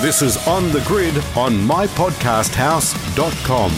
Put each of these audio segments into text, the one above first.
This is On the Grid on mypodcasthouse.com.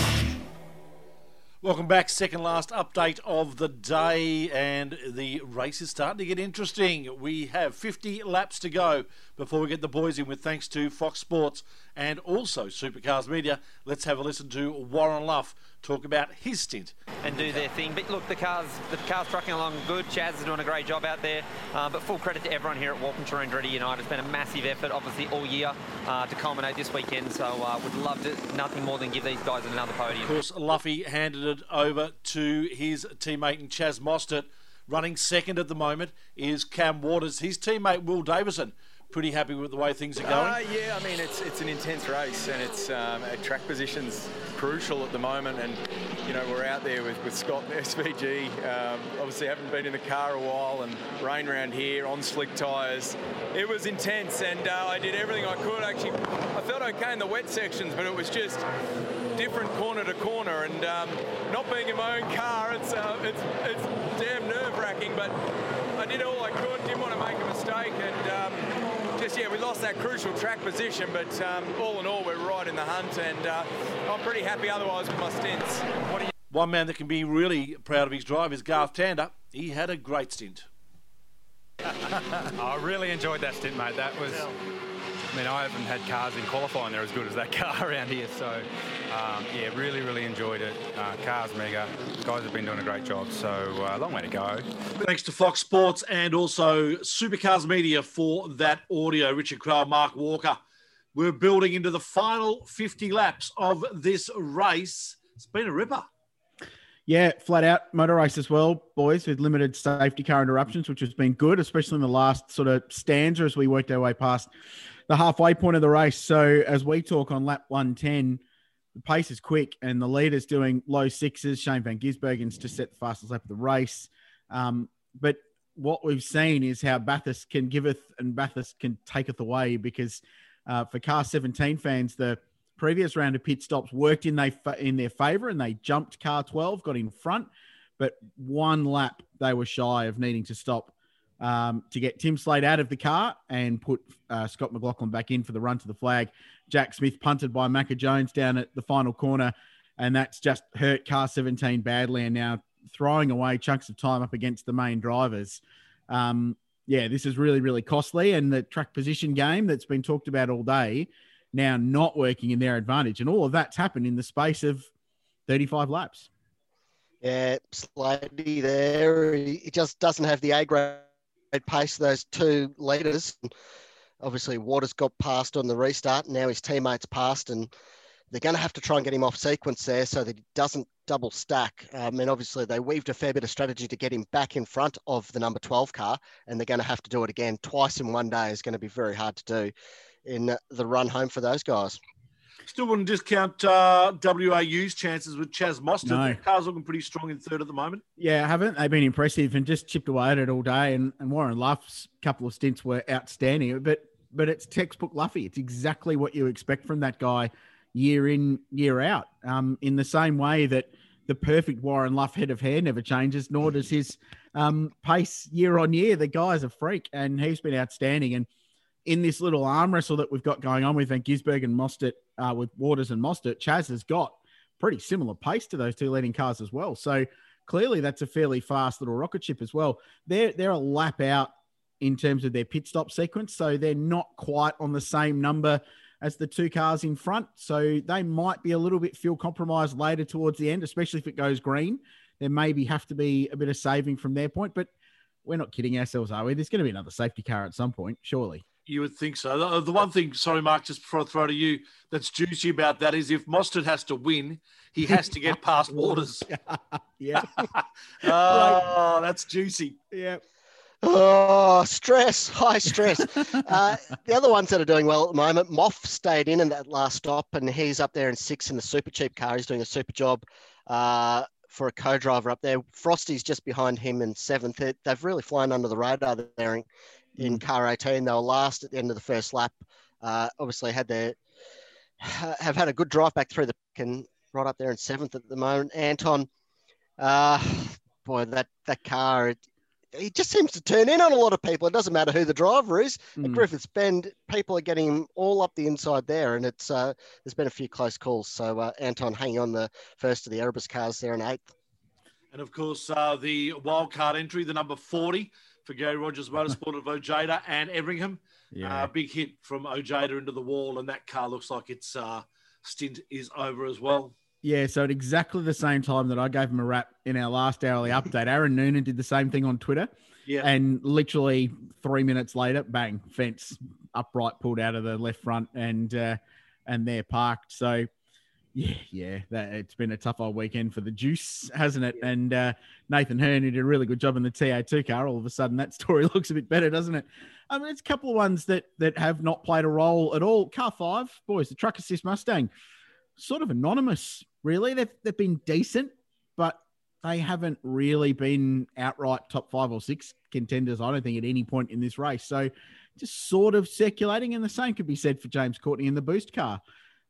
Welcome back. Second last update of the day, and the race is starting to get interesting. We have 50 laps to go before we get the boys in with thanks to Fox Sports and also Supercars Media. Let's have a listen to Warren Luff talk about his stint and do their thing. But look, the cars, the cars trucking along good. Chaz is doing a great job out there. Uh, but full credit to everyone here at Walkinshaw Andretti United. It's been a massive effort, obviously all year, uh, to culminate this weekend. So uh, would love to nothing more than give these guys another podium. Of course, Luffy handed it over to his teammate Chaz Mostert. Running second at the moment is Cam Waters. His teammate Will Davison pretty happy with the way things are going? Uh, yeah, I mean, it's it's an intense race and it's um, track position's crucial at the moment. And, you know, we're out there with, with Scott and SVG. Um, obviously, haven't been in the car a while and rain around here on slick tyres. It was intense and uh, I did everything I could. Actually, I felt okay in the wet sections, but it was just different corner to corner. And um, not being in my own car, it's, uh, it's, it's damn nerve wracking, but I did all I could, didn't want to make a mistake. And, um, we lost that crucial track position, but um, all in all, we're right in the hunt, and uh, I'm pretty happy otherwise with my stints. One man that can be really proud of his drive is Garth Tander. He had a great stint. I really enjoyed that stint, mate. That was. I mean, I haven't had cars in qualifying there as good as that car around here. So, um, yeah, really, really enjoyed it. Uh, cars mega. Guys have been doing a great job. So, uh, long way to go. Thanks to Fox Sports and also Supercars Media for that audio. Richard Craill, Mark Walker. We're building into the final 50 laps of this race. It's been a ripper. Yeah, flat out motor race as well, boys, with limited safety car interruptions, which has been good, especially in the last sort of stanza as we worked our way past the halfway point of the race. So as we talk on lap 110, the pace is quick and the leader's doing low sixes. Shane Van Gisbergen's to set the fastest lap of the race. Um, but what we've seen is how Bathurst can giveth and Bathurst can taketh away because uh, for car 17 fans, the previous round of pit stops worked in they in their favour and they jumped car 12, got in front, but one lap they were shy of needing to stop um, to get Tim Slade out of the car and put uh, Scott McLaughlin back in for the run to the flag. Jack Smith punted by Macca Jones down at the final corner, and that's just hurt car 17 badly. And now throwing away chunks of time up against the main drivers. Um, yeah, this is really, really costly. And the track position game that's been talked about all day now not working in their advantage. And all of that's happened in the space of 35 laps. Yeah, Slady there. He just doesn't have the A grade pace those two leaders. Obviously, Waters got passed on the restart. Now his teammates passed, and they're going to have to try and get him off sequence there so that he doesn't double stack. Um, and obviously, they weaved a fair bit of strategy to get him back in front of the number 12 car, and they're going to have to do it again twice in one day. is going to be very hard to do in the run home for those guys. Still wouldn't discount uh, WAU's chances with Chaz Mostert. No. The car's looking pretty strong in third at the moment. Yeah, haven't they been impressive and just chipped away at it all day? And, and Warren Luff's couple of stints were outstanding. But but it's textbook Luffy. It's exactly what you expect from that guy year in year out. Um, in the same way that the perfect Warren Luff head of hair never changes, nor does his um, pace year on year. The guy's a freak, and he's been outstanding. And in this little arm wrestle that we've got going on with Van Gisberg and Mostert, uh, with Waters and Mostert, Chaz has got pretty similar pace to those two leading cars as well. So clearly that's a fairly fast little rocket ship as well. They're, they're a lap out in terms of their pit stop sequence. So they're not quite on the same number as the two cars in front. So they might be a little bit fuel compromised later towards the end, especially if it goes green. There maybe have to be a bit of saving from their point, but we're not kidding ourselves, are we? There's going to be another safety car at some point, surely. You would think so. The, the one thing, sorry, Mark, just before I throw to you, that's juicy about that is if Mostert has to win, he has to get past Waters. yeah. oh, that's juicy. Yeah. Oh, stress, high stress. uh, the other ones that are doing well at the moment, Moff stayed in in that last stop, and he's up there in six in the super cheap car. He's doing a super job uh, for a co-driver up there. Frosty's just behind him in seventh. They've really flown under the radar there in, in mm. car 18. They were last at the end of the first lap. Uh, obviously, had their have had a good drive back through the and right up there in seventh at the moment. Anton, uh, boy, that that car it, he just seems to turn in on a lot of people. It doesn't matter who the driver is. At Mm. Griffiths Bend, people are getting him all up the inside there, and it's uh, there's been a few close calls. So uh, Anton hanging on the first of the Erebus cars there in eighth. And of course, uh, the wild card entry, the number 40 for Garry Rogers Motorsport of Ojeda and Everingham. Yeah. Uh, big hit from Ojeda into the wall, and that car looks like its uh, stint is over as well. Yeah, so at exactly the same time that I gave him a wrap in our last hourly update, Aaron Noonan did the same thing on Twitter. Yeah. And literally three minutes later, bang, fence upright pulled out of the left front and uh, and they're parked. So yeah, yeah, that it's been a tough old weekend for the juice, hasn't it? And uh, Nathan Herne, who did a really good job in the TA2 car, all of a sudden that story looks a bit better, doesn't it? I mean, it's a couple of ones that that have not played a role at all. Car five, boys, the truck assist Mustang, sort of anonymous, really. They've they've been decent, but they haven't really been outright top five or six contenders, I don't think, at any point in this race. So just sort of circulating, and the same could be said for James Courtney in the boost car.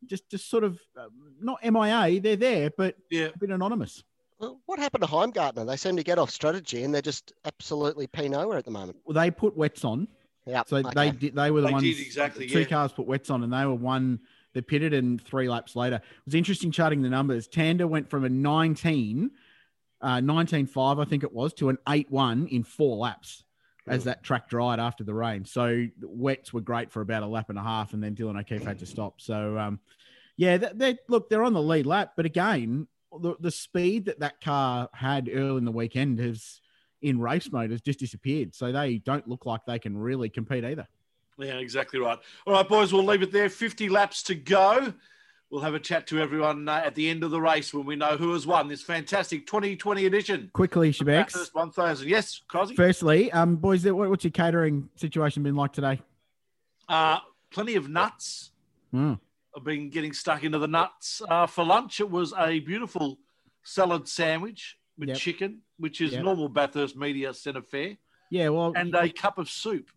Just just sort of uh, not MIA, they're there, but Yeah. a bit anonymous. Well, what happened to Heimgartner? They seem to get off strategy, and they're just absolutely p nowhere at the moment. Well, they put wets on, Yeah. so they did. They were the They ones. did exactly, Two yeah. cars put wets on, and they were one. They pitted, and three laps later, it was interesting charting the numbers. Tander went from a 19, uh, 19.5, I think it was, to an 8-1 in four laps as that track dried after the rain. So wets were great for about a lap and a half, and then Dylan O'Keeffe had to stop. So, um, yeah, they, they look, they're on the lead lap, but again, the, the speed that that car had early in the weekend has in race mode has just disappeared. So they don't look like they can really compete either. Yeah, exactly right. All right, boys, we'll leave it there. 50 laps to go. We'll have a chat to everyone uh, at the end of the race when we know who has won this fantastic 2020 edition. Quickly, Shebex. Bathurst 1000. Yes, Crosby? Firstly, um, boys, what's your catering situation been like today? Uh, plenty of nuts. Hmm. I've been getting stuck into the nuts. Uh, for lunch, it was a beautiful salad sandwich with Yep. chicken, which is Yep. normal Bathurst Media Centre fare, Yeah, well, and a cup of soup.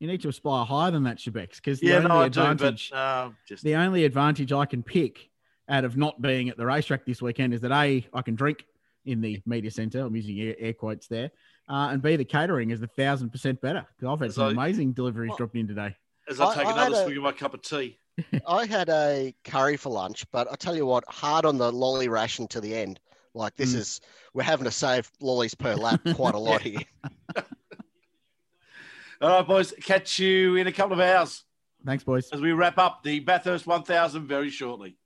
You need to aspire higher than that, Shebex, because the Yeah, only no, I do, advantage, but uh, just the only advantage I can pick out of not being at the racetrack this weekend is that a I can drink in the media centre. I'm using air, air quotes there, uh, and b the catering is a thousand percent better because I've had some So- amazing deliveries Well- dropped in today. as I I- take I another a- swig of my cup of tea. I had a curry for lunch, but I tell you what, hard on the lolly ration to the end. Like this Mm. is, we're having to save lollies per lap quite a lot here. All right, boys, catch you in a couple of hours Thanks, boys. as we wrap up the Bathurst 1000 very shortly.